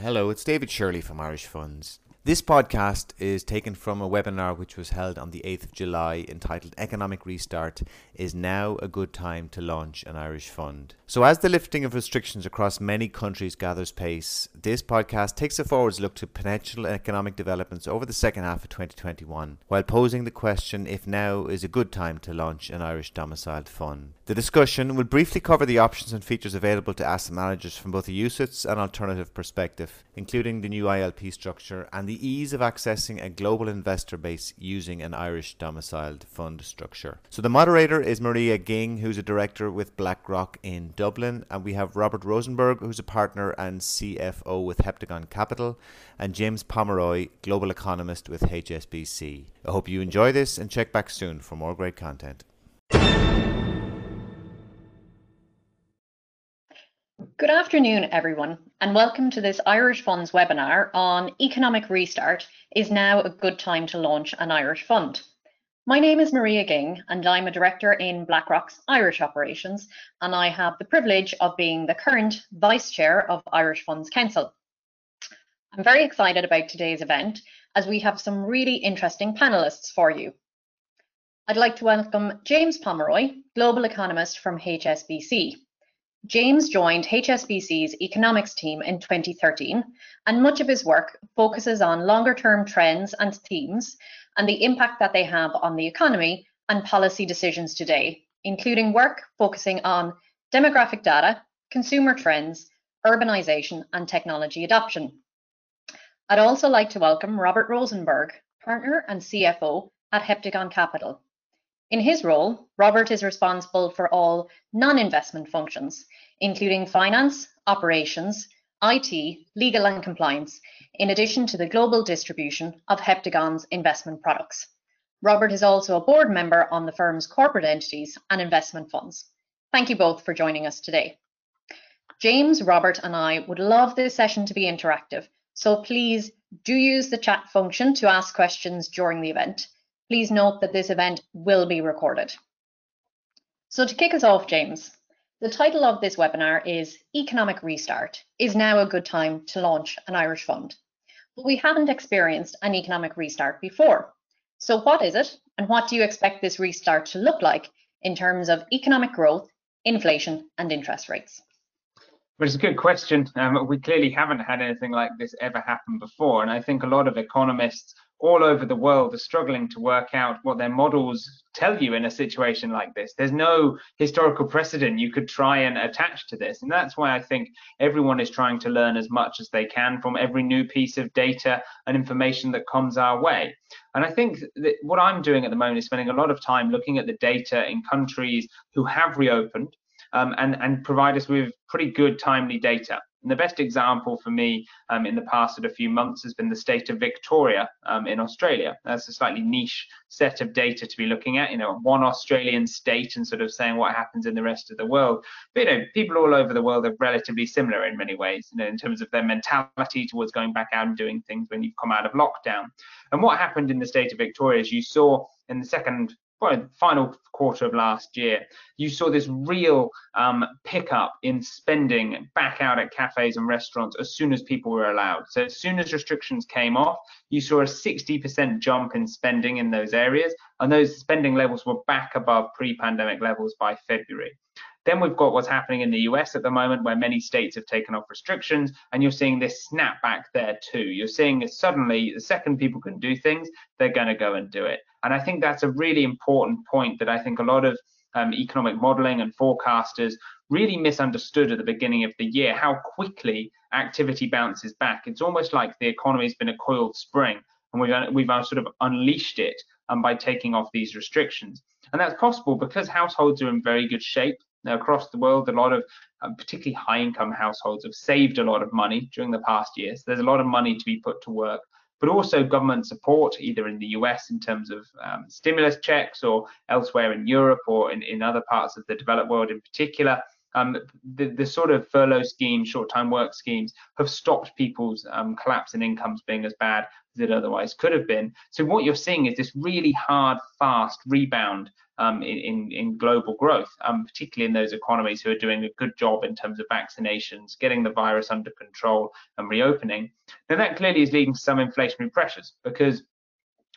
Hello, it's David Shirley from Irish Funds. This podcast is taken from a webinar which was held on the 8th of July entitled Economic Restart Is Now a Good Time to Launch an Irish Fund. So, as the lifting of restrictions across many countries gathers pace, this podcast takes a forwards look to potential economic developments over the second half of 2021, while posing the question if now is a good time to launch an Irish domiciled fund. The discussion will briefly cover the options and features available to asset managers from both a UCITS and alternative perspective, including the new ILP structure and the ease of accessing a global investor base using an Irish domiciled fund structure. So, the moderator is Maria Ging, who's a director with BlackRock in Dublin, and we have Robert Rosenberg, who's a partner and CFO with Heptagon Capital, and James Pomeroy, global economist with HSBC. I hope you enjoy this and check back soon for more great content. Good afternoon, everyone, and welcome to this Irish Funds webinar on Economic Restart is now a good time to launch an Irish fund. My name is Maria Ging, and I'm a director in BlackRock's Irish operations, and I have the privilege of being the current vice chair of Irish Funds Council. I'm very excited about today's event as we have some really interesting panelists for you. I'd like to welcome James Pomeroy, global economist from HSBC. James joined HSBC's economics team in 2013, and much of his work focuses on longer term trends and themes and the impact that they have on the economy and policy decisions today, including work focusing on demographic data, consumer trends, urbanization, and technology adoption. I'd also like to welcome Robert Rosenberg, partner and CFO at Heptagon Capital. In his role, Robert is responsible for all non investment functions, including finance, operations, IT, legal, and compliance, in addition to the global distribution of Heptagon's investment products. Robert is also a board member on the firm's corporate entities and investment funds. Thank you both for joining us today. James, Robert, and I would love this session to be interactive, so please do use the chat function to ask questions during the event. Please note that this event will be recorded. So to kick us off, James, the title of this webinar is Economic Restart. Is now a good time to launch an Irish fund? But we haven't experienced an economic restart before. So what is it and what do you expect this restart to look like in terms of economic growth, inflation and interest rates? Well, it's a good question. Um, we clearly haven't had anything like this ever happen before. And I think a lot of economists all over the world are struggling to work out what their models tell you in a situation like this. There's no historical precedent you could try and attach to this. And that's why I think everyone is trying to learn as much as they can from every new piece of data and information that comes our way. And I think that what I'm doing at the moment is spending a lot of time looking at the data in countries who have reopened um, and, and provide us with pretty good timely data. And the best example for me um, in the past sort of few months has been the state of Victoria um, in Australia. That's a slightly niche set of data to be looking at, you know, one Australian state and sort of saying what happens in the rest of the world. But, you know, people all over the world are relatively similar in many ways, you know, in terms of their mentality towards going back out and doing things when you've come out of lockdown. And what happened in the state of Victoria is you saw in the second final quarter of last year, you saw this real um, pickup in spending back out at cafes and restaurants as soon as people were allowed. So as soon as restrictions came off, you saw a 60% jump in spending in those areas, and those spending levels were back above pre-pandemic levels by February. Then we've got what's happening in the US at the moment, where many states have taken off restrictions, and you're seeing this snapback there too. You're seeing suddenly the second people can do things, they're going to go and do it. And I think that's a really important point that I think a lot of um, economic modeling and forecasters really misunderstood at the beginning of the year how quickly activity bounces back. It's almost like the economy's been a coiled spring and we've, we've sort of unleashed it um, by taking off these restrictions. And that's possible because households are in very good shape. Now, across the world, a lot of um, particularly high income households have saved a lot of money during the past year. So there's a lot of money to be put to work, but also government support, either in the US in terms of um, stimulus checks or elsewhere in Europe or in, in other parts of the developed world in particular. Um, the, the sort of furlough schemes, short-time work schemes, have stopped people's um, collapse in incomes being as bad as it otherwise could have been. So what you're seeing is this really hard, fast rebound um, in, in global growth, um, particularly in those economies who are doing a good job in terms of vaccinations, getting the virus under control and reopening, then that clearly is leading to some inflationary pressures because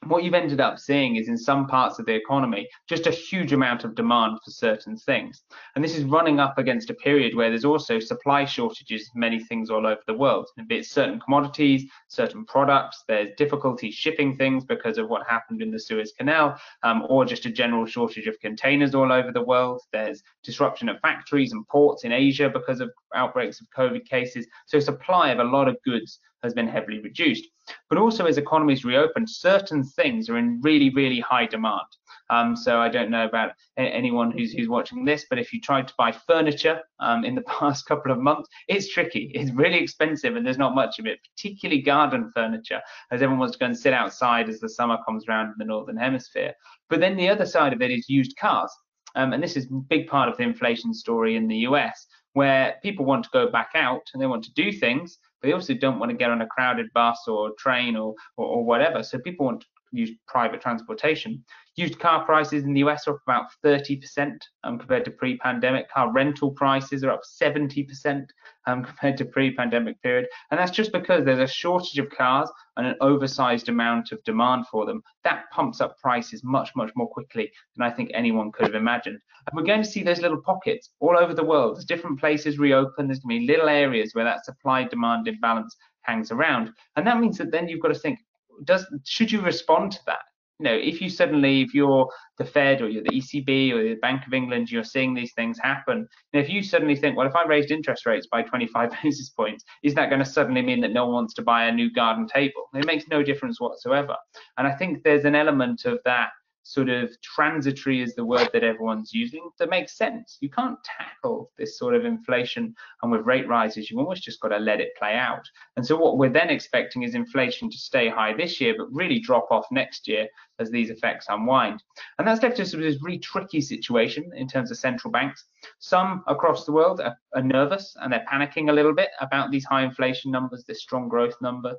what you've ended up seeing is in some parts of the economy just a huge amount of demand for certain things. And this is running up against a period where there's also supply shortages many things all over the world. Be it certain commodities certain products there's difficulty shipping things because of what happened in the suez canal um, or just a general shortage of containers all over the world. There's disruption of factories and ports in asia because of outbreaks of covid cases. So supply of a lot of goods has been heavily reduced. But also as economies reopen, certain things are in really, really high demand. Um, so I don't know about anyone who's, who's watching this, but if you tried to buy furniture um, in the past couple of months, it's tricky. It's really expensive and there's not much of it, particularly garden furniture, as everyone wants to go and sit outside as the summer comes around in the Northern Hemisphere. But then the other side of it is used cars. Um, and this is a big part of the inflation story in the US, where people want to go back out and they want to do things, they also don't want to get on a crowded bus or train or, or, or whatever. So people want to use private transportation. Used car prices in the US are up about 30% um, compared to pre-pandemic. Car rental prices are up 70% um, compared to pre-pandemic period. And that's just because there's a shortage of cars and an oversized amount of demand for them. That pumps up prices much, much more quickly than I think anyone could have imagined. And we're going to see those little pockets all over the world. As different places reopen, there's going to be little areas where that supply-demand imbalance hangs around. And that means that then you've got to think, does should you respond to that? you know, if you suddenly, if you're the Fed or you're the ECB or the Bank of England, you're seeing these things happen. And if you suddenly think, well, if I raised interest rates by 25 basis points, is that going to suddenly mean that no one wants to buy a new garden table? It makes no difference whatsoever. And I think there's an element of that sort of transitory is the word that everyone's using that makes sense. You can't tackle this sort of inflation and with rate rises, you've almost just got to let it play out. And so what we're then expecting is inflation to stay high this year, but really drop off next year as these effects unwind. And that's left us with this really tricky situation in terms of central banks. Some across the world are, are nervous and they're panicking a little bit about these high inflation numbers, this strong growth number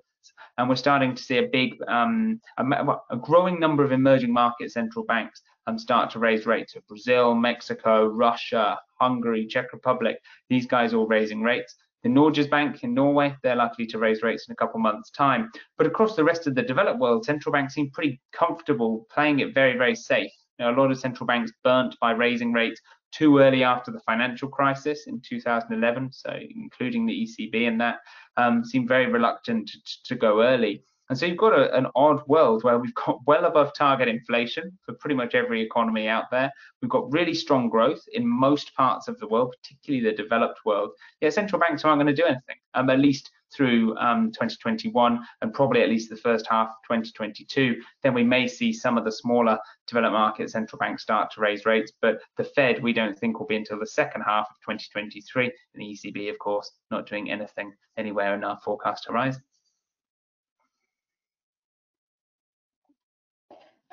and we're starting to see a big, um, a, a, growing number of emerging market central banks um, start to raise rates. of Brazil, Mexico, Russia, Hungary, Czech Republic, these guys all raising rates. The Norges Bank in Norway, they're likely to raise rates in a couple months' time. But across the rest of the developed world, central banks seem pretty comfortable playing it very, very safe. You know, a lot of central banks burnt by raising rates too early after the financial crisis in 2011, so including the ECB and that, um, seem very reluctant to, to, go early. And so you've got a, an odd world where we've got well above target inflation for pretty much every economy out there. We've got really strong growth in most parts of the world, particularly the developed world. Yeah, central banks aren't going to do anything, um, at least through um, 2021 and probably at least the first half of 2022, then we may see some of the smaller developed market central banks start to raise rates. But the Fed, we don't think will be until the second half of 2023. And the ECB, of course, not doing anything anywhere in our forecast horizon.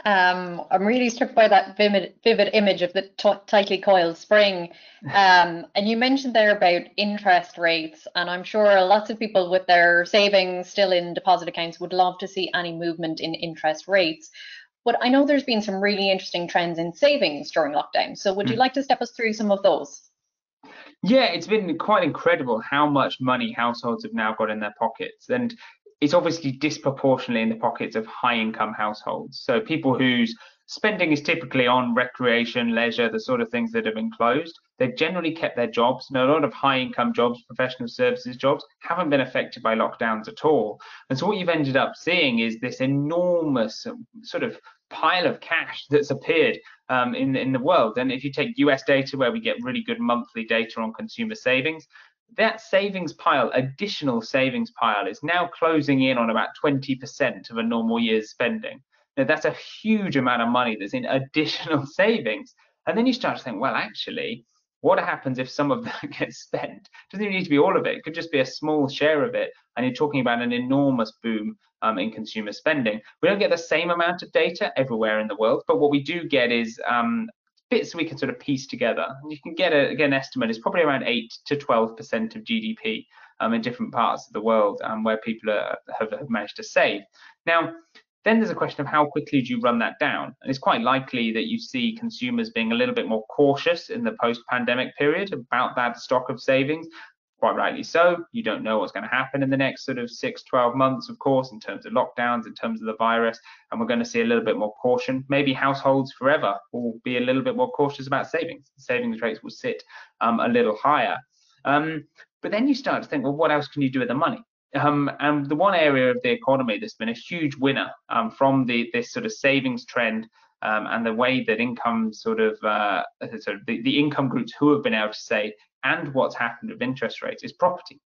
Um, I'm really struck by that vivid, vivid image of the tightly coiled spring. Um, and you mentioned there about interest rates, and I'm sure lots of people with their savings still in deposit accounts would love to see any movement in interest rates. But I know there's been some really interesting trends in savings during lockdown. So would you hmm. like to step us through some of those? Yeah, it's been quite incredible how much money households have now got in their pockets. And it's obviously disproportionately in the pockets of high income households. So people whose spending is typically on recreation, leisure, the sort of things that have been closed. They've generally kept their jobs. Now, a lot of high income jobs, professional services jobs, haven't been affected by lockdowns at all. And so, what you've ended up seeing is this enormous um, sort of pile of cash that's appeared um, in, in the world. And if you take US data, where we get really good monthly data on consumer savings, that savings pile, additional savings pile, is now closing in on about 20% of a normal year's spending. Now, that's a huge amount of money that's in additional savings. And then you start to think, well, actually, what happens if some of that gets spent? It doesn't even need to be all of it. It could just be a small share of it. And you're talking about an enormous boom um, in consumer spending. We don't get the same amount of data everywhere in the world, but what we do get is um, bits we can sort of piece together. And You can get a, get an estimate. It's probably around eight to twelve percent of GDP um, in different parts of the world um, where people are, have, have managed to save. Now, Then there's a question of how quickly do you run that down? And it's quite likely that you see consumers being a little bit more cautious in the post pandemic period about that stock of savings. Quite rightly so. You don't know what's going to happen in the next sort of six, 12 months, of course, in terms of lockdowns, in terms of the virus. And we're going to see a little bit more caution. Maybe households forever will be a little bit more cautious about savings. Savings rates will sit um, a little higher. Um, but then you start to think, well, what else can you do with the money? Um, and the one area of the economy that's been a huge winner um, from the this sort of savings trend um, and the way that income sort of uh, sort of the, the income groups who have been able to say and what's happened with interest rates is property.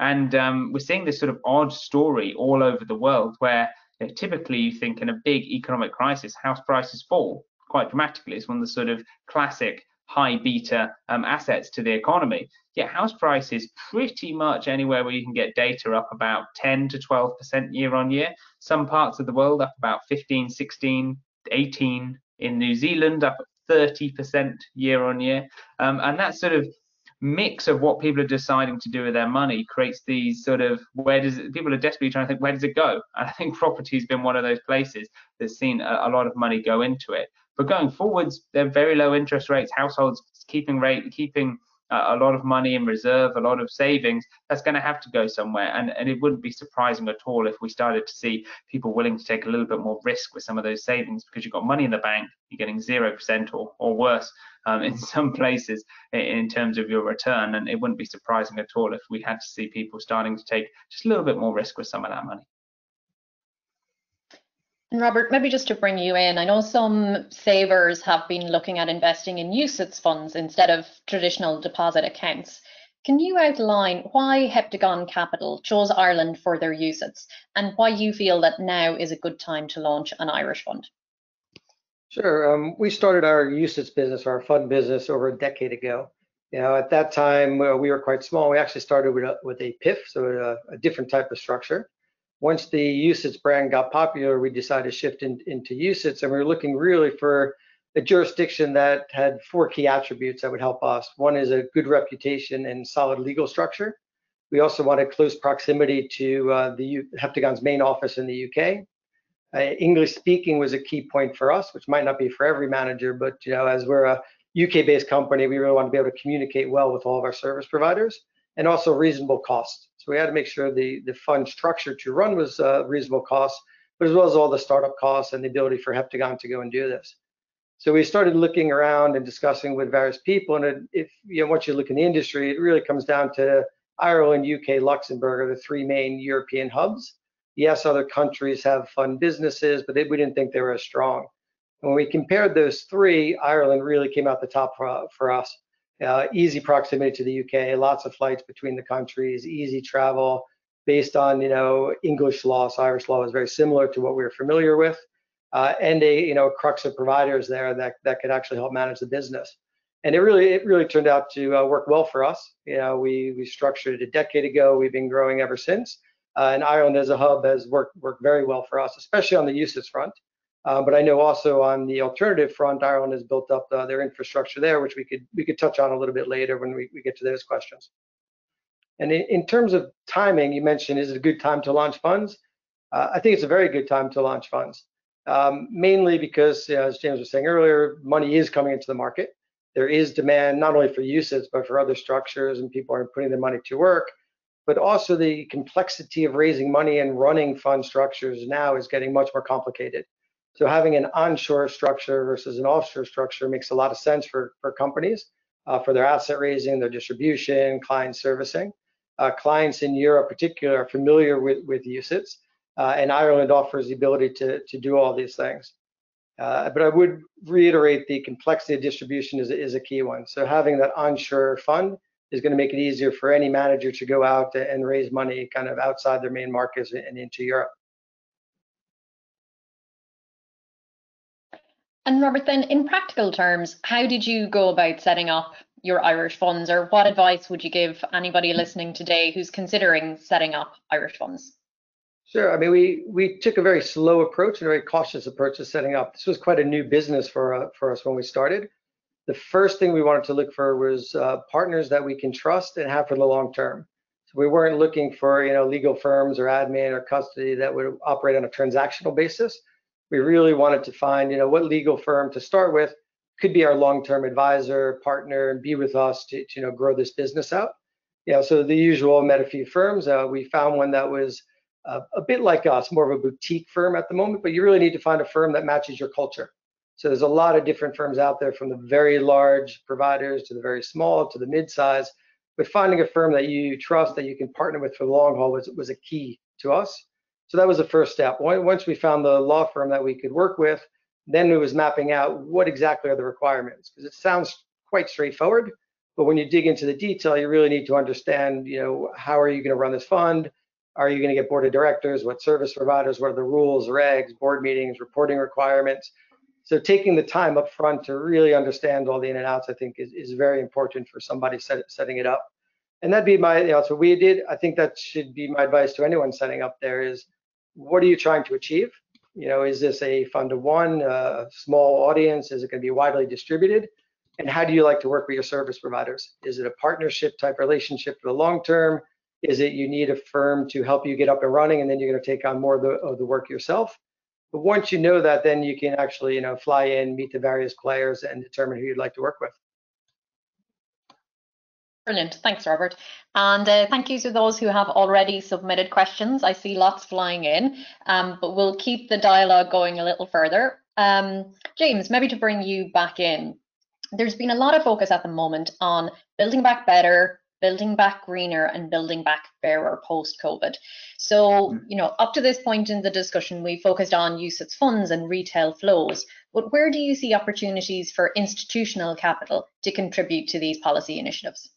And um, we're seeing this sort of odd story all over the world where you know, typically you think in a big economic crisis, house prices fall quite dramatically. It's one of the sort of classic high beta um, assets to the economy. Yet house prices pretty much anywhere where you can get data up about 10 to 12% year on year. Some parts of the world up about 15, 16, 18. In New Zealand up 30% year on year. Um, and that sort of mix of what people are deciding to do with their money creates these sort of where does it, people are desperately trying to think where does it go and i think property has been one of those places that's seen a, a lot of money go into it but going forwards, they're very low interest rates. Households keeping rate, keeping a lot of money in reserve, a lot of savings. That's going to have to go somewhere, and and it wouldn't be surprising at all if we started to see people willing to take a little bit more risk with some of those savings because you've got money in the bank, you're getting zero percent or or worse um, in some places in, terms of your return, and it wouldn't be surprising at all if we had to see people starting to take just a little bit more risk with some of that money. And Robert, maybe just to bring you in, I know some savers have been looking at investing in UCITS funds instead of traditional deposit accounts. Can you outline why Heptagon Capital chose Ireland for their UCITS and why you feel that now is a good time to launch an Irish fund? Sure. Um, we started our UCITS business, our fund business, over a decade ago. You know, at that time uh, we were quite small. We actually started with a, with a PIF, so a, a different type of structure once the UCITS brand got popular, we decided to shift in, into UCITS, and we were looking really for a jurisdiction that had four key attributes that would help us. One is a good reputation and solid legal structure. We also wanted close proximity to uh, the U Heptagon's main office in the UK. Uh, English speaking was a key point for us, which might not be for every manager, but you know, as we're a UK-based company, we really want to be able to communicate well with all of our service providers, and also reasonable cost. So we had to make sure the, the fund structure to run was uh, reasonable cost, but as well as all the startup costs and the ability for Heptagon to go and do this. So we started looking around and discussing with various people. And if you know, once you look in the industry, it really comes down to Ireland, UK, Luxembourg are the three main European hubs. Yes, other countries have fun businesses, but they, we didn't think they were as strong. when we compared those three, Ireland really came out the top for, for us uh, easy proximity to the UK, lots of flights between the countries, easy travel based on you know English law. So Irish law is very similar to what we are familiar with, uh, and a you know crux of providers there that that could actually help manage the business. And it really it really turned out to uh, work well for us. You know we we structured it a decade ago. We've been growing ever since. Uh, and Ireland as a hub has worked worked very well for us, especially on the UCITS front. Uh, but I know also on the alternative front, Ireland has built up uh, their infrastructure there, which we could we could touch on a little bit later when we, we get to those questions. And in, in, terms of timing, you mentioned is it a good time to launch funds? Uh, I think it's a very good time to launch funds, um, mainly because, as James was saying earlier, money is coming into the market. There is demand not only for UCITS but for other structures, and people are putting their money to work. But also the complexity of raising money and running fund structures now is getting much more complicated. So having an onshore structure versus an offshore structure makes a lot of sense for, for companies, uh, for their asset raising, their distribution, client servicing. Uh, clients in Europe particular are familiar with, with UCITS, uh, and Ireland offers the ability to, to do all these things. Uh, but I would reiterate the complexity of distribution is, is a key one. So having that onshore fund is going to make it easier for any manager to go out and raise money kind of outside their main markets and into Europe. And Robert, then in practical terms, how did you go about setting up your Irish funds, or what advice would you give anybody listening today who's considering setting up Irish funds? Sure. I mean, we we took a very slow approach and a very cautious approach to setting up. This was quite a new business for uh, for us when we started. The first thing we wanted to look for was uh, partners that we can trust and have for the long term. So we weren't looking for you know legal firms or admin or custody that would operate on a transactional basis. We really wanted to find you know what legal firm to start with could be our long-term advisor, partner, and be with us to, to, you know grow this business out. Yeah, so the usual met a few firms. Uh, we found one that was uh, a bit like us, more of a boutique firm at the moment, but you really need to find a firm that matches your culture. So there's a lot of different firms out there, from the very large providers to the very small to the mid-size. But finding a firm that you trust, that you can partner with for the long haul, was was a key to us. So that was the first step. Once we found the law firm that we could work with, then it was mapping out what exactly are the requirements because it sounds quite straightforward, but when you dig into the detail, you really need to understand, you know, how are you going to run this fund? Are you going to get board of directors? What service providers? What are the rules, regs, board meetings, reporting requirements? So taking the time up front to really understand all the in and outs, I think is, is very important for somebody set, setting it up. And that'd be my, you know, so we did, I think that should be my advice to anyone setting up there is, what are you trying to achieve? You know, is this a fund of one, a small audience? Is it going to be widely distributed? And how do you like to work with your service providers? Is it a partnership type relationship for the long term? Is it you need a firm to help you get up and running and then you're going to take on more of the, of the work yourself? But once you know that, then you can actually, you know, fly in, meet the various players and determine who you'd like to work with. Brilliant. Thanks, Robert. And uh, thank you to those who have already submitted questions. I see lots flying in, um, but we'll keep the dialogue going a little further. Um, James, maybe to bring you back in, there's been a lot of focus at the moment on building back better, building back greener, and building back fairer post COVID. So, hmm. you know, up to this point in the discussion, we focused on UCITS funds and retail flows. But where do you see opportunities for institutional capital to contribute to these policy initiatives?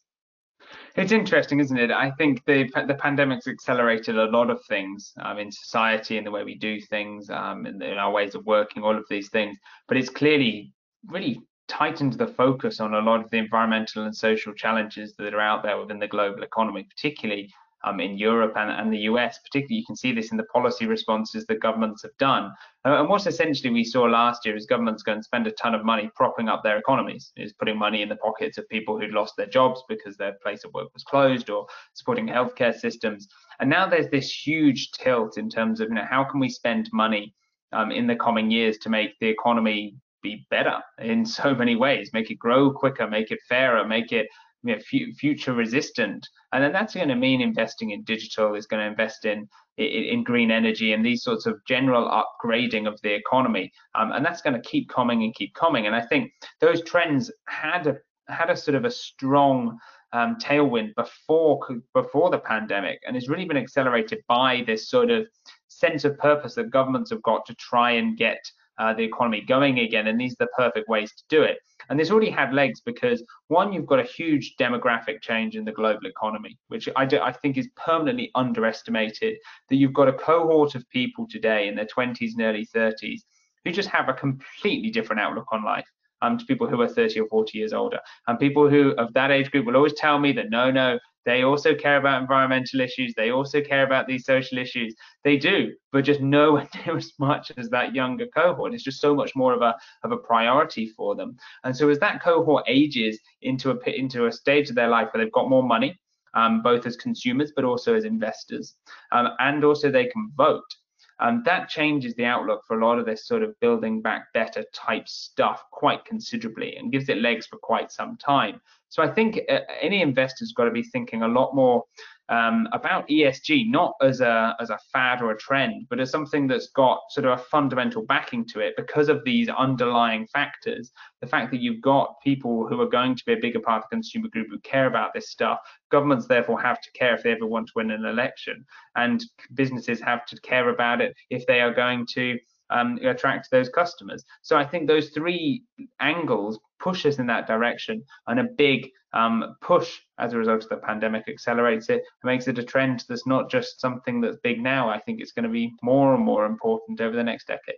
It's interesting, isn't it? I think the the pandemic's accelerated a lot of things um, in society and the way we do things, um, in, in our ways of working, all of these things. But it's clearly really tightened the focus on a lot of the environmental and social challenges that are out there within the global economy, particularly um, in Europe and, and, the US. Particularly, you can see this in the policy responses that governments have done. Uh, and what essentially we saw last year is governments going to spend a ton of money propping up their economies, is putting money in the pockets of people who'd lost their jobs because their place of work was closed or supporting healthcare systems. And now there's this huge tilt in terms of you know how can we spend money um, in the coming years to make the economy be better in so many ways, make it grow quicker, make it fairer, make it you know, future resistant. And then that's going to mean investing in digital, is going to invest in, in, green energy and these sorts of general upgrading of the economy. Um, and that's going to keep coming and keep coming. And I think those trends had a, had a sort of a strong um, tailwind before before the pandemic, and it's really been accelerated by this sort of sense of purpose that governments have got to try and get uh, the economy going again. And these are the perfect ways to do it. And this already had legs because one, you've got a huge demographic change in the global economy, which I, do, I think is permanently underestimated. That you've got a cohort of people today in their 20s and early 30s who just have a completely different outlook on life um, to people who are 30 or 40 years older. And people who of that age group will always tell me that no, no, they also care about environmental issues. They also care about these social issues. They do, but just nowhere near as much as that younger cohort. It's just so much more of a of a priority for them. And so as that cohort ages into a into a stage of their life where they've got more money, um, both as consumers but also as investors, um, and also they can vote. Um, that changes the outlook for a lot of this sort of building back better type stuff quite considerably and gives it legs for quite some time. So I think uh, any investor's got to be thinking a lot more um, about ESG, not as a as a fad or a trend, but as something that's got sort of a fundamental backing to it because of these underlying factors. The fact that you've got people who are going to be a bigger part of the consumer group who care about this stuff. Governments therefore have to care if they ever want to win an election, and businesses have to care about it if they are going to um, attract those customers. So I think those three angles push us in that direction, and a big um, push as a result of the pandemic accelerates it and makes it a trend that's not just something that's big now. I think it's going to be more and more important over the next decade.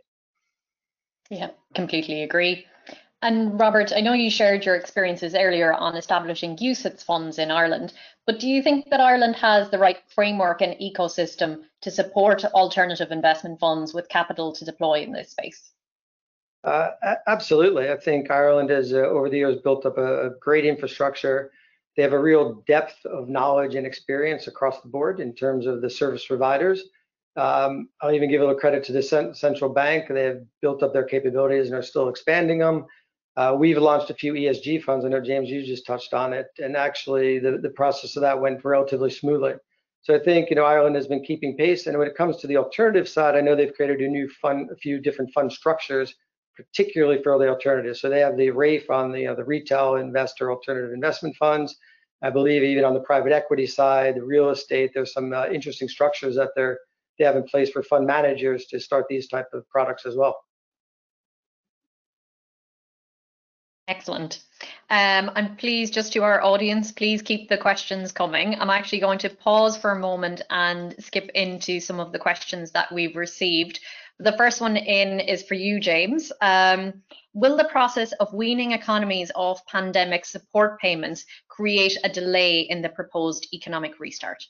Yeah, completely agree. And Robert, I know you shared your experiences earlier on establishing UCITS funds in Ireland, but do you think that Ireland has the right framework and ecosystem to support alternative investment funds with capital to deploy in this space? Uh, absolutely. I think Ireland has, uh, over the years, built up a, great infrastructure. They have a real depth of knowledge and experience across the board in terms of the service providers. Um, I'll even give a little credit to the central bank. They have built up their capabilities and are still expanding them. Uh, we've launched a few ESG funds. I know James, you just touched on it, and actually the, the process of that went relatively smoothly. So I think you know Ireland has been keeping pace, and when it comes to the alternative side, I know they've created a new fund, a few different fund structures, particularly for the alternatives. So they have the RAIF on the uh, the retail investor alternative investment funds. I believe even on the private equity side, the real estate, there's some uh, interesting structures that they're they have in place for fund managers to start these type of products as well. Excellent. Um, and please, just to our audience, please keep the questions coming. I'm actually going to pause for a moment and skip into some of the questions that we've received. The first one in is for you, James. Um, will the process of weaning economies off pandemic support payments create a delay in the proposed economic restart?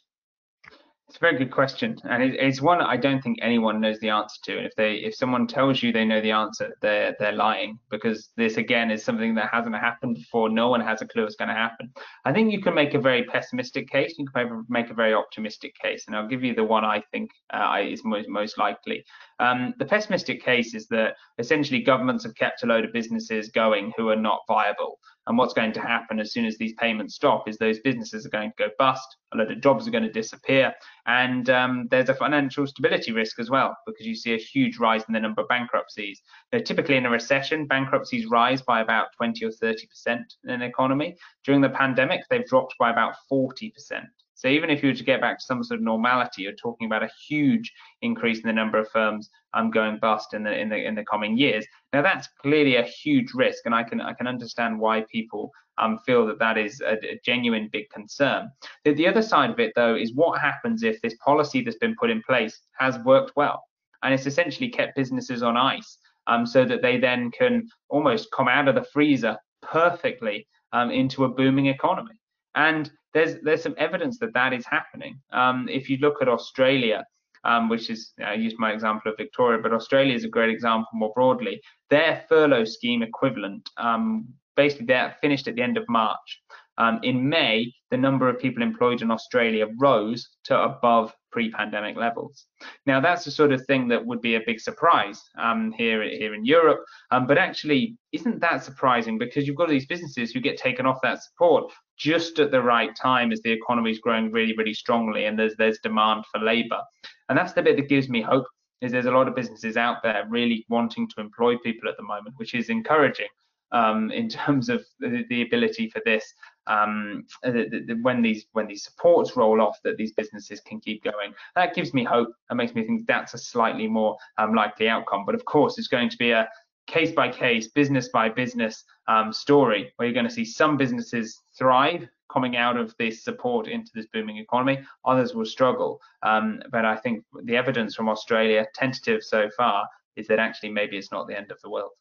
It's a very good question, and it, it's one I don't think anyone knows the answer to. And if they, if someone tells you they know the answer, they're they're lying because this again is something that hasn't happened before. No one has a clue what's going to happen. I think you can make a very pessimistic case. You can make a very optimistic case, and I'll give you the one I think uh, is most most likely. Um, the pessimistic case is that essentially governments have kept a load of businesses going who are not viable. And what's going to happen as soon as these payments stop is those businesses are going to go bust, a lot of jobs are going to disappear, and um, there's a financial stability risk as well because you see a huge rise in the number of bankruptcies. Now, typically, in a recession, bankruptcies rise by about 20 or 30 percent in an economy. During the pandemic, they've dropped by about 40 percent. So even if you were to get back to some sort of normality, you're talking about a huge increase in the number of firms um, going bust in the in the in the coming years. Now that's clearly a huge risk, and I can I can understand why people um, feel that that is a, a genuine big concern. The, the other side of it, though, is what happens if this policy that's been put in place has worked well, and it's essentially kept businesses on ice, um, so that they then can almost come out of the freezer perfectly um, into a booming economy. And there's there's some evidence that that is happening. Um, if you look at Australia, um, which is I used my example of Victoria, but Australia is a great example more broadly. Their furlough scheme equivalent, um, basically, they're finished at the end of March. Um, in May, the number of people employed in Australia rose to above pre-pandemic levels. Now, that's the sort of thing that would be a big surprise um, here here in Europe, um, but actually isn't that surprising because you've got these businesses who get taken off that support just at the right time as the economy is growing really, really strongly and there's there's demand for labour, and that's the bit that gives me hope. Is there's a lot of businesses out there really wanting to employ people at the moment, which is encouraging um, in terms of the, the ability for this um, the, the, when these when these supports roll off that these businesses can keep going. That gives me hope and makes me think that's a slightly more um, likely outcome. But of course, it's going to be a case by case, business by business um, story where you're going to see some businesses thrive coming out of this support into this booming economy. Others will struggle. Um, but I think the evidence from Australia, tentative so far, is that actually maybe it's not the end of the world.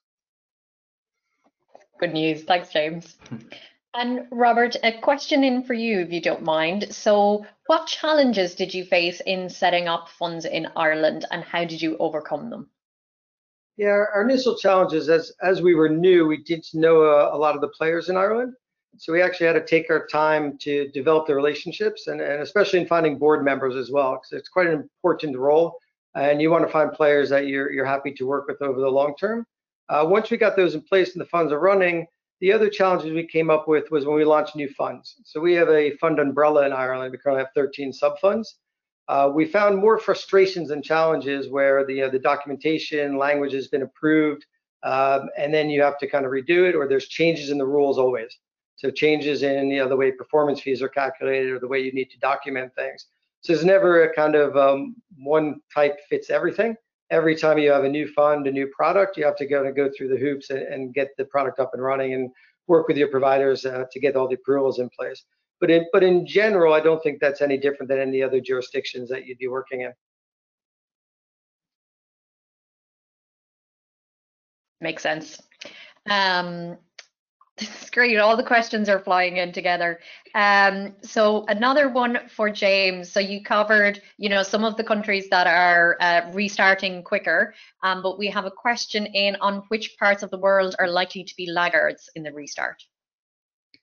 Good news. Thanks, James. And Robert, a question in for you, if you don't mind. So, what challenges did you face in setting up funds in Ireland, and how did you overcome them? Yeah, our initial challenges, as as we were new, we didn't know a, a lot of the players in Ireland, so we actually had to take our time to develop the relationships, and, and especially in finding board members as well, because it's quite an important role, and you want to find players that you're you're happy to work with over the long term. Uh, once we got those in place and the funds are running, the other challenges we came up with was when we launched new funds. So we have a fund umbrella in Ireland. We currently have 13 sub funds. Uh, we found more frustrations and challenges where the uh, the documentation language has been approved, um, and then you have to kind of redo it, or there's changes in the rules always. So changes in you know, the way performance fees are calculated or the way you need to document things. So there's never a kind of um, one type fits everything every time you have a new fund, a new product, you have to go and go through the hoops and, and get the product up and running and work with your providers uh, to get all the approvals in place. But in, but in general, I don't think that's any different than any other jurisdictions that you'd be working in. Makes sense. Um, this is great. All the questions are flying in together. Um, so another one for James. So you covered, you know, some of the countries that are uh, restarting quicker, um, but we have a question in on which parts of the world are likely to be laggards in the restart.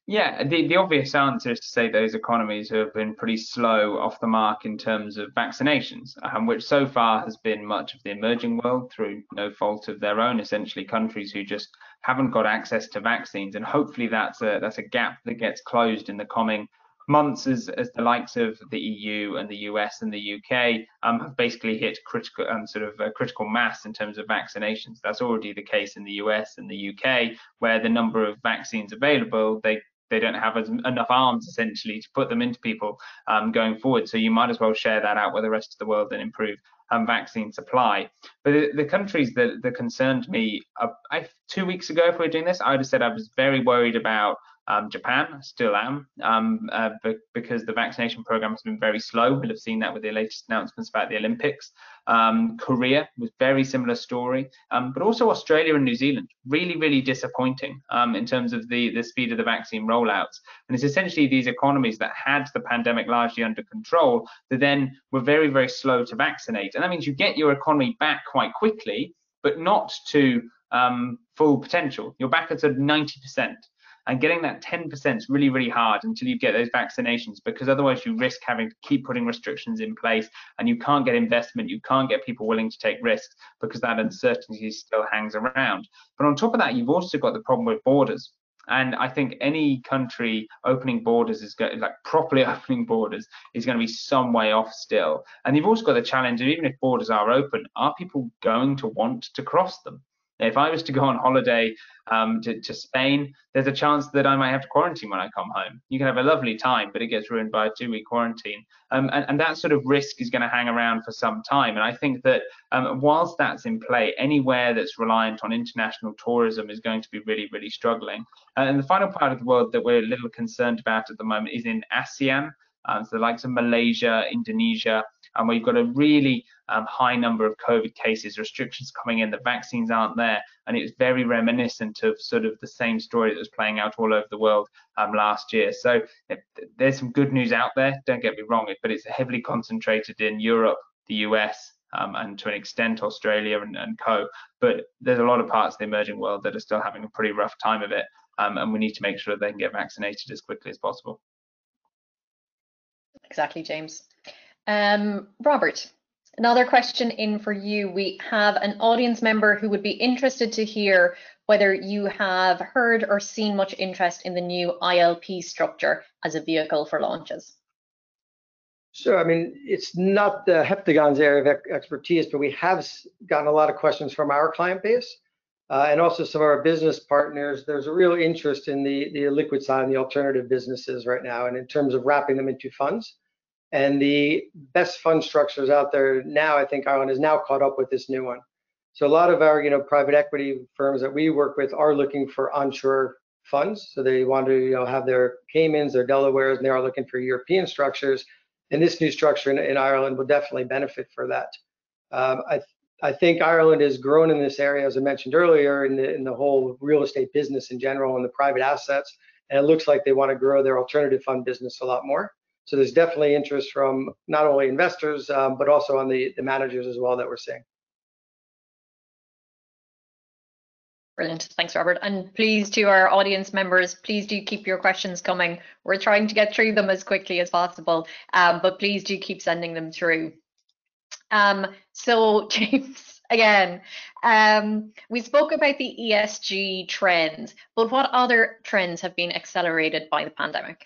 Yeah, the, the obvious answer is to say those economies who have been pretty slow off the mark in terms of vaccinations, um, which so far has been much of the emerging world through no fault of their own, essentially countries who just haven't got access to vaccines. And hopefully that's a that's a gap that gets closed in the coming months as, as the likes of the EU and the US and the UK um, have basically hit critical um, sort of uh, critical mass in terms of vaccinations. That's already the case in the US and the UK, where the number of vaccines available they they don't have as, enough arms essentially to put them into people um, going forward. So you might as well share that out with the rest of the world and improve um, vaccine supply. But the, the countries that, that concerned me, uh, I, two weeks ago, if we were doing this, I would have said I was very worried about um, Japan, still am, um, uh, because the vaccination program has been very slow. We'll have seen that with the latest announcements about the Olympics. Um, Korea was very similar story, um, but also Australia and New Zealand, really, really disappointing um, in terms of the, the speed of the vaccine rollouts. And it's essentially these economies that had the pandemic largely under control that then were very, very slow to vaccinate. And that means you get your economy back quite quickly, but not to um, full potential. You're back at sort of 90% and getting that 10% is really really hard until you get those vaccinations because otherwise you risk having to keep putting restrictions in place and you can't get investment you can't get people willing to take risks because that uncertainty still hangs around but on top of that you've also got the problem with borders and I think any country opening borders is going like properly opening borders is going to be some way off still. And you've also got the challenge of even if borders are open, are people going to want to cross them? If I was to go on holiday um, to, to, Spain, there's a chance that I might have to quarantine when I come home. You can have a lovely time, but it gets ruined by a two week quarantine. Um, and, and, that sort of risk is going to hang around for some time. And I think that um, whilst that's in play, anywhere that's reliant on international tourism is going to be really, really struggling. and the final part of the world that we're a little concerned about at the moment is in ASEAN. Um, so the likes of Malaysia, Indonesia, and we've got a really um, high number of COVID cases, restrictions coming in, the vaccines aren't there, and it was very reminiscent of sort of the same story that was playing out all over the world um, last year. So there's some good news out there, don't get me wrong, but it's heavily concentrated in Europe, the US, um, and to an extent Australia and, and, co. But there's a lot of parts of the emerging world that are still having a pretty rough time of it, um, and we need to make sure they can get vaccinated as quickly as possible. Exactly, James. Um, Robert, another question in for you. We have an audience member who would be interested to hear whether you have heard or seen much interest in the new ILP structure as a vehicle for launches. Sure. I mean, it's not the Heptagon's area of expertise, but we have gotten a lot of questions from our client base uh, and also some of our business partners. There's a real interest in the, the liquid side and the alternative businesses right now, and in terms of wrapping them into funds. And the best fund structures out there now, I think Ireland is now caught up with this new one. So a lot of our, you know, private equity firms that we work with are looking for onshore funds. So they want to, you know, have their Caymans, their Delawares, and they are looking for European structures. And this new structure in, in Ireland will definitely benefit for that. Um, I, I think Ireland has grown in this area, as I mentioned earlier, in the, in the whole real estate business in general and the private assets. And it looks like they want to grow their alternative fund business a lot more. So there's definitely interest from not only investors, um, but also on the, the managers as well that we're seeing. Brilliant. Thanks, Robert. And please, to our audience members, please do keep your questions coming. We're trying to get through them as quickly as possible, um, but please do keep sending them through. Um, so, James, again, um, we spoke about the ESG trends, but what other trends have been accelerated by the pandemic?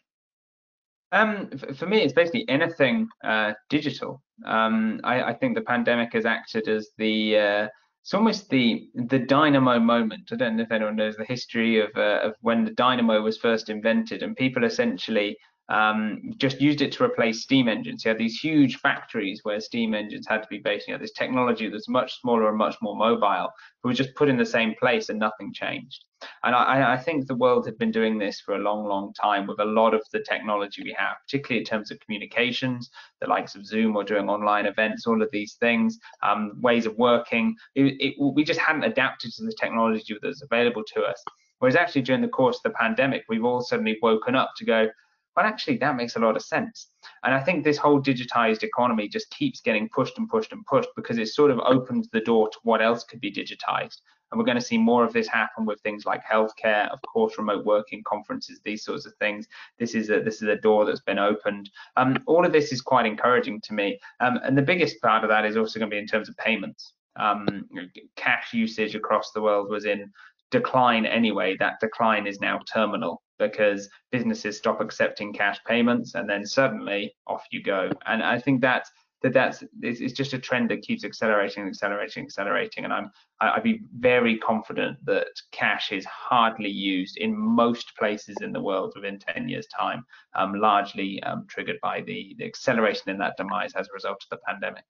Um, for me, it's basically anything uh, digital. Um, I, I, think the pandemic has acted as the uh, it's almost the the dynamo moment. I don't know if anyone knows the history of uh, of when the dynamo was first invented, and people essentially um, just used it to replace steam engines. You had these huge factories where steam engines had to be based. You know, this technology that's much smaller and much more mobile, but was just put in the same place and nothing changed. And I, I, think the world had been doing this for a long, long time with a lot of the technology we have, particularly in terms of communications, the likes of Zoom or doing online events, all of these things, um, ways of working. It, it, we just hadn't adapted to the technology that's available to us. Whereas actually during the course of the pandemic, we've all suddenly woken up to go, but actually that makes a lot of sense. And I think this whole digitized economy just keeps getting pushed and pushed and pushed because it sort of opens the door to what else could be digitized. and we're going to see more of this happen with things like healthcare, of course, remote working, conferences, these sorts of things. This is a this is a door that's been opened. Um, all of this is quite encouraging to me, um, and the biggest part of that is also going to be in terms of payments. Um, cash usage across the world was in decline anyway. That decline is now terminal because businesses stop accepting cash payments and then suddenly off you go. And I think that's that that's it's, just a trend that keeps accelerating, accelerating, accelerating. And I'm I'd be very confident that cash is hardly used in most places in the world within 10 years' time, um, largely um, triggered by the, the acceleration in that demise as a result of the pandemic.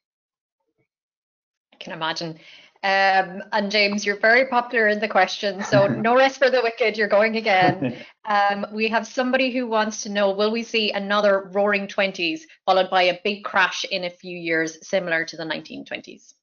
I can imagine. Um, and James, you're very popular in the question, so no rest for the wicked. You're going again. Um, we have somebody who wants to know: Will we see another Roaring Twenties followed by a big crash in a few years, similar to the 1920s?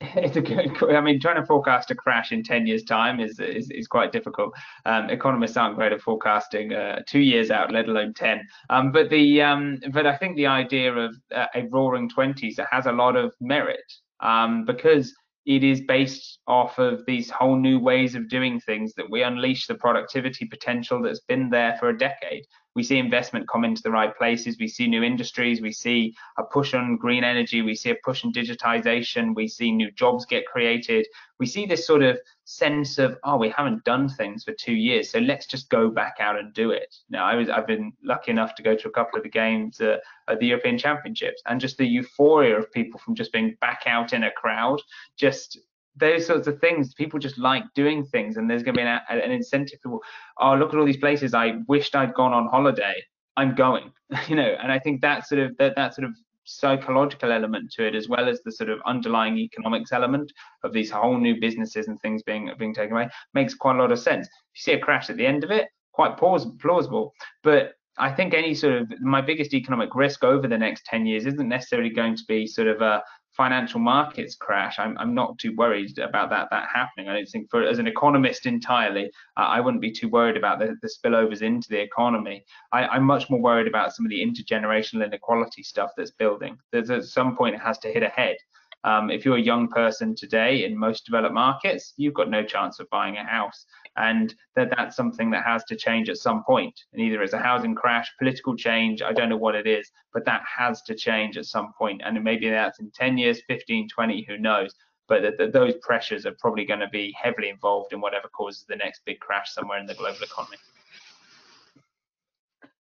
It's a good. I mean, trying to forecast a crash in 10 years' time is is, is quite difficult. Um, economists aren't great at forecasting uh, two years out, let alone 10. Um, but the um, but I think the idea of uh, a Roaring Twenties has a lot of merit um, because it is based off of these whole new ways of doing things that we unleash the productivity potential that's been there for a decade we see investment come into the right places. We see new industries. We see a push on green energy. We see a push on digitization. We see new jobs get created. We see this sort of sense of, oh, we haven't done things for two years, so let's just go back out and do it. Now, I was, I've been lucky enough to go to a couple of the games uh, at the European Championships, and just the euphoria of people from just being back out in a crowd, just those sorts of things people just like doing things and there's going to be an, an incentive people oh look at all these places i wished i'd gone on holiday. I'm going. You know and i think that sort of that, that sort of psychological element to it as well as the sort of underlying economics element of these whole new businesses and things being being taken away makes quite a lot of sense. If you see a crash at the end of it quite plausible. But I think any sort of my biggest economic risk over the next 10 years isn't necessarily going to be sort of a financial markets crash, I'm, I'm not too worried about that that happening. I don't think for as an economist entirely, uh, I wouldn't be too worried about the, the spillovers into the economy. I, am much more worried about some of the intergenerational inequality stuff that's building. There's at some point it has to hit a head. Um, if you're a young person today in most developed markets, you've got no chance of buying a house and that that's something that has to change at some point. and either it's a housing crash political change i don't know what it is but that has to change at some point. and maybe that's in 10 years 15 20 who knows but the, the, those pressures are probably going to be heavily involved in whatever causes the next big crash somewhere in the global economy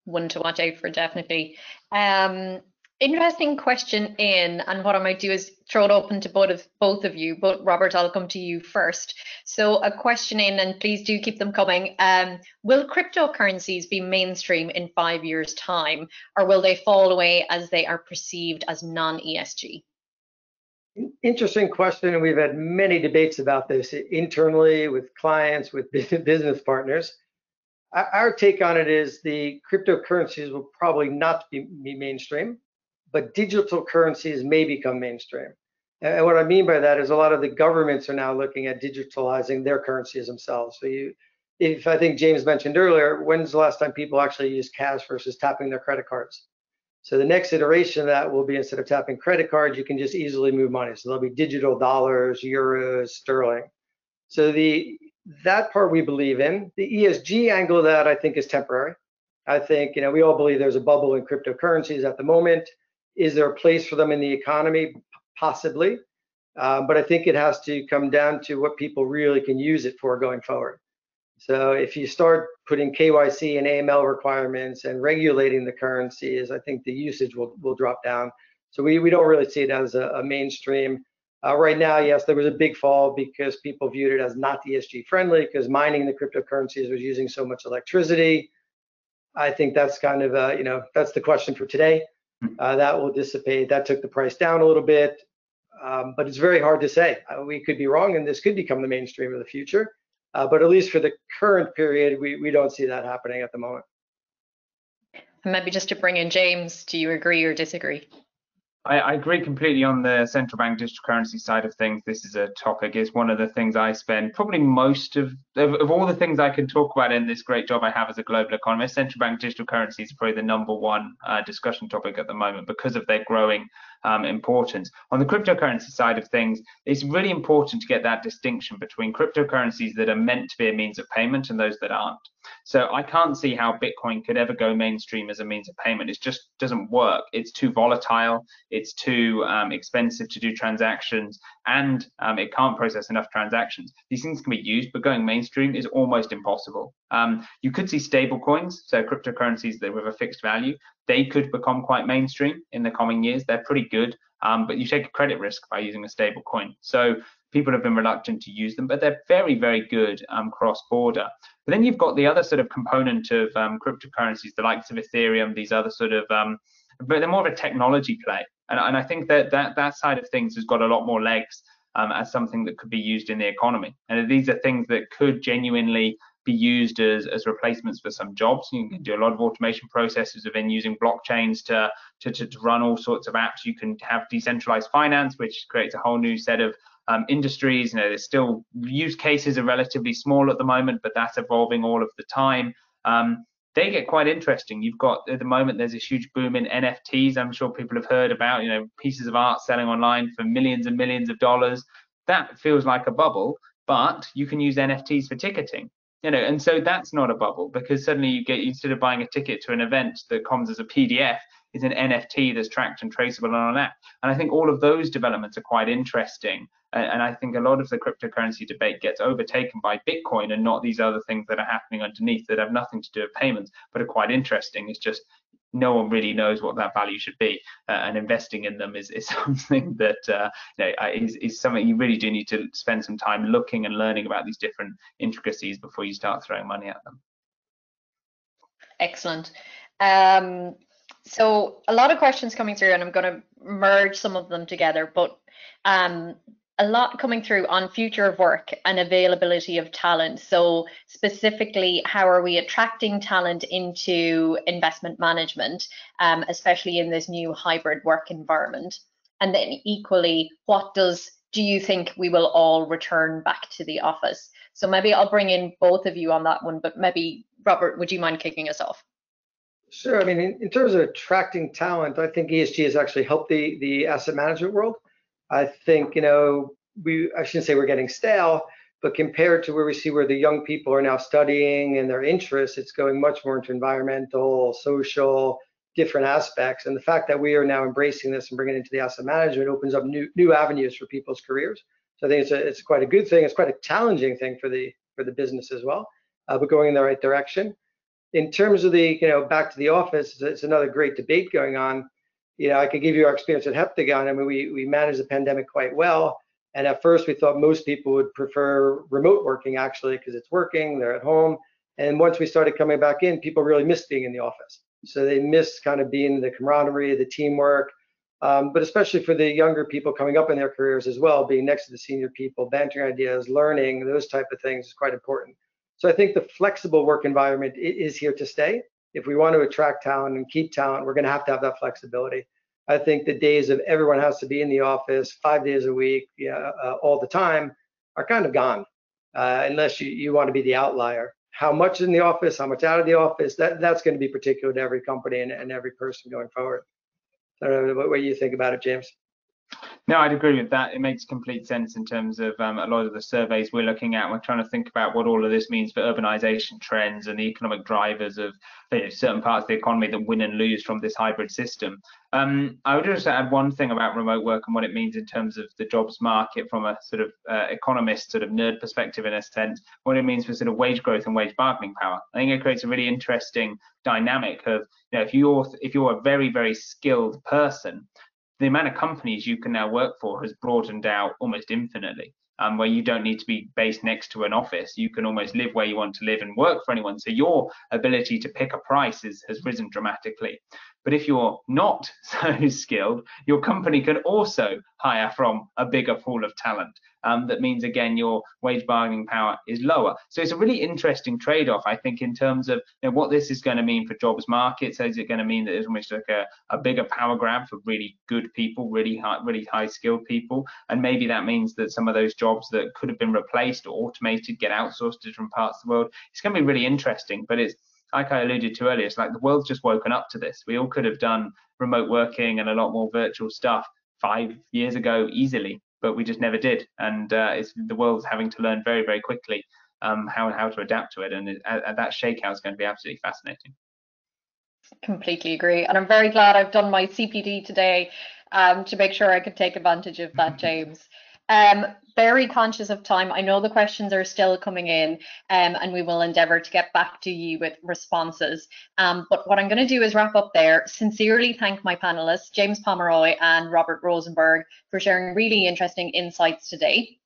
one to watch out for definitely um, interesting question in and what i might do is throw it open to both of both of you but robert i'll come to you first. So a question in and please do keep them coming. Um, will cryptocurrencies be mainstream in five years time or will they fall away as they are perceived as non-esg interesting question and we've had many debates about this internally with clients with business partners. Our take on it is the cryptocurrencies will probably not be, be mainstream but digital currencies may become mainstream. And what I mean by that is a lot of the governments are now looking at digitalizing their currencies themselves. So you, if I think James mentioned earlier, when's the last time people actually use cash versus tapping their credit cards? So the next iteration of that will be instead of tapping credit cards, you can just easily move money. So there'll be digital dollars, euros, sterling. So the that part we believe in. The ESG angle of that I think is temporary. I think you know we all believe there's a bubble in cryptocurrencies at the moment. Is there a place for them in the economy? Possibly. Uh, but I think it has to come down to what people really can use it for going forward. So if you start putting KYC and AML requirements and regulating the currencies, I think the usage will, will drop down. So we, we don't really see it as a, a mainstream. Uh, right now, yes, there was a big fall because people viewed it as not ESG friendly because mining the cryptocurrencies was using so much electricity. I think that's kind of, uh, you know, that's the question for today. Hmm. uh, that will dissipate. That took the price down a little bit, um, but it's very hard to say. Uh, we could be wrong, and this could become the mainstream of the future. Uh, but at least for the current period, we, we don't see that happening at the moment. And maybe just to bring in James, do you agree or disagree? I, I, agree completely on the central bank digital currency side of things. This is a topic. It's one of the things I spend probably most of, of, of all the things I can talk about in this great job I have as a global economist. Central bank digital currency is probably the number one uh, discussion topic at the moment because of their growing um, importance. On the cryptocurrency side of things, it's really important to get that distinction between cryptocurrencies that are meant to be a means of payment and those that aren't. So I can't see how Bitcoin could ever go mainstream as a means of payment. It just doesn't work. It's too volatile. It's too um, expensive to do transactions, and um, it can't process enough transactions. These things can be used, but going mainstream is almost impossible. Um, you could see stable coins, so cryptocurrencies that with a fixed value, they could become quite mainstream in the coming years. They're pretty good, um, but you take a credit risk by using a stable coin. So people have been reluctant to use them, but they're very, very good um, cross-border. But then you've got the other sort of component of um, cryptocurrencies, the likes of Ethereum, these other sort of, um, but they're more of a technology play. And, and, I think that, that that side of things has got a lot more legs um, as something that could be used in the economy. And these are things that could genuinely be used as, as replacements for some jobs. You can do a lot of automation processes within using blockchains to, to, to, to run all sorts of apps. You can have decentralized finance, which creates a whole new set of um, industries. You know, there's still use cases are relatively small at the moment, but that's evolving all of the time. Um, they get quite interesting. You've got at the moment there's a huge boom in NFTs. I'm sure people have heard about you know pieces of art selling online for millions and millions of dollars. That feels like a bubble, but you can use NFTs for ticketing. You know, and so that's not a bubble because suddenly you get instead of buying a ticket to an event that comes as a PDF, is an NFT that's tracked and traceable on an app. And I think all of those developments are quite interesting. And I think a lot of the cryptocurrency debate gets overtaken by Bitcoin and not these other things that are happening underneath that have nothing to do with payments, but are quite interesting. It's just no one really knows what that value should be, uh, and investing in them is, is something that uh, you know, is, is something you really do need to spend some time looking and learning about these different intricacies before you start throwing money at them. Excellent. Um, so a lot of questions coming through, and I'm going to merge some of them together, but um, a lot coming through on future of work and availability of talent. So specifically, how are we attracting talent into investment management, um, especially in this new hybrid work environment? And then equally, what does do you think we will all return back to the office? So maybe I'll bring in both of you on that one, but maybe Robert, would you mind kicking us off? Sure. I mean, in, in, terms of attracting talent, I think ESG has actually helped the the asset management world. I think you know we I shouldn't say we're getting stale, but compared to where we see where the young people are now studying and their interests, it's going much more into environmental, social, different aspects. And the fact that we are now embracing this and bringing it into the asset management opens up new new avenues for people's careers. So I think it's a, it's quite a good thing. It's quite a challenging thing for the for the business as well, uh, but going in the right direction in terms of the, you know, back to the office, it's another great debate going on. You know, I could give you our experience at Heptagon. I mean, we, we managed the pandemic quite well. And at first, we thought most people would prefer remote working actually because it's working, they're at home. And once we started coming back in, people really missed being in the office. So they missed kind of being the camaraderie, the teamwork, um, but especially for the younger people coming up in their careers as well, being next to the senior people, bantering ideas, learning, those type of things is quite important. So I think the flexible work environment is here to stay. If we want to attract talent and keep talent, we're going to have to have that flexibility. I think the days of everyone has to be in the office five days a week, yeah, uh, all the time, are kind of gone, uh, unless you, you want to be the outlier. How much in the office, how much out of the office, that, that's going to be particular to every company and, and every person going forward. I don't know what, what you think about it, James. No, I'd agree with that. It makes complete sense in terms of um, a lot of the surveys we're looking at. We're trying to think about what all of this means for urbanization trends and the economic drivers of you know, certain parts of the economy that win and lose from this hybrid system. Um, I would just add one thing about remote work and what it means in terms of the jobs market from a sort of uh, economist sort of nerd perspective in a sense, what it means for sort of wage growth and wage bargaining power. I think it creates a really interesting dynamic of, you know, if you're if you're a very very skilled person, the amount of companies you can now work for has broadened out almost infinitely. Um, where you don't need to be based next to an office. You can almost live where you want to live and work for anyone. So your ability to pick a price is, has risen dramatically. But if you're not so skilled, your company can also hire from a bigger pool of talent um, that means again your wage bargaining power is lower. So it's a really interesting trade-off, I think, in terms of you know, what this is going to mean for jobs markets. Is it going to mean that there's almost like a, a bigger power grab for really good people, really high, really high skilled people, and maybe that means that some of those jobs that could have been replaced or automated get outsourced to different parts of the world. It's going to be really interesting, but it's like I alluded to earlier, it's like the world's just woken up to this. We all could have done remote working and a lot more virtual stuff five years ago easily, but we just never did. And uh, it's the world's having to learn very, very quickly um, how how to adapt to it. And it, uh, that shakeout is going to be absolutely fascinating. Completely agree, and I'm very glad I've done my CPD today um, to make sure I could take advantage of that, James. Um, very conscious of time. I know the questions are still coming in, um, and we will endeavour to get back to you with responses. Um, but what I'm going to do is wrap up there. Sincerely thank my panelists, James Pomeroy and Robert Rosenberg, for sharing really interesting insights today.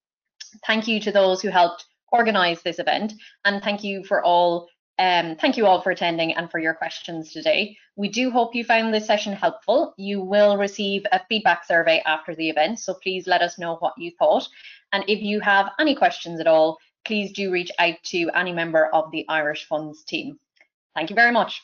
Thank you to those who helped organise this event, and thank you for all um, thank you all for attending and for your questions today. We do hope you found this session helpful. You will receive a feedback survey after the event, so please let us know what you thought. And if you have any questions at all, please do reach out to any member of the Irish Funds team. Thank you very much.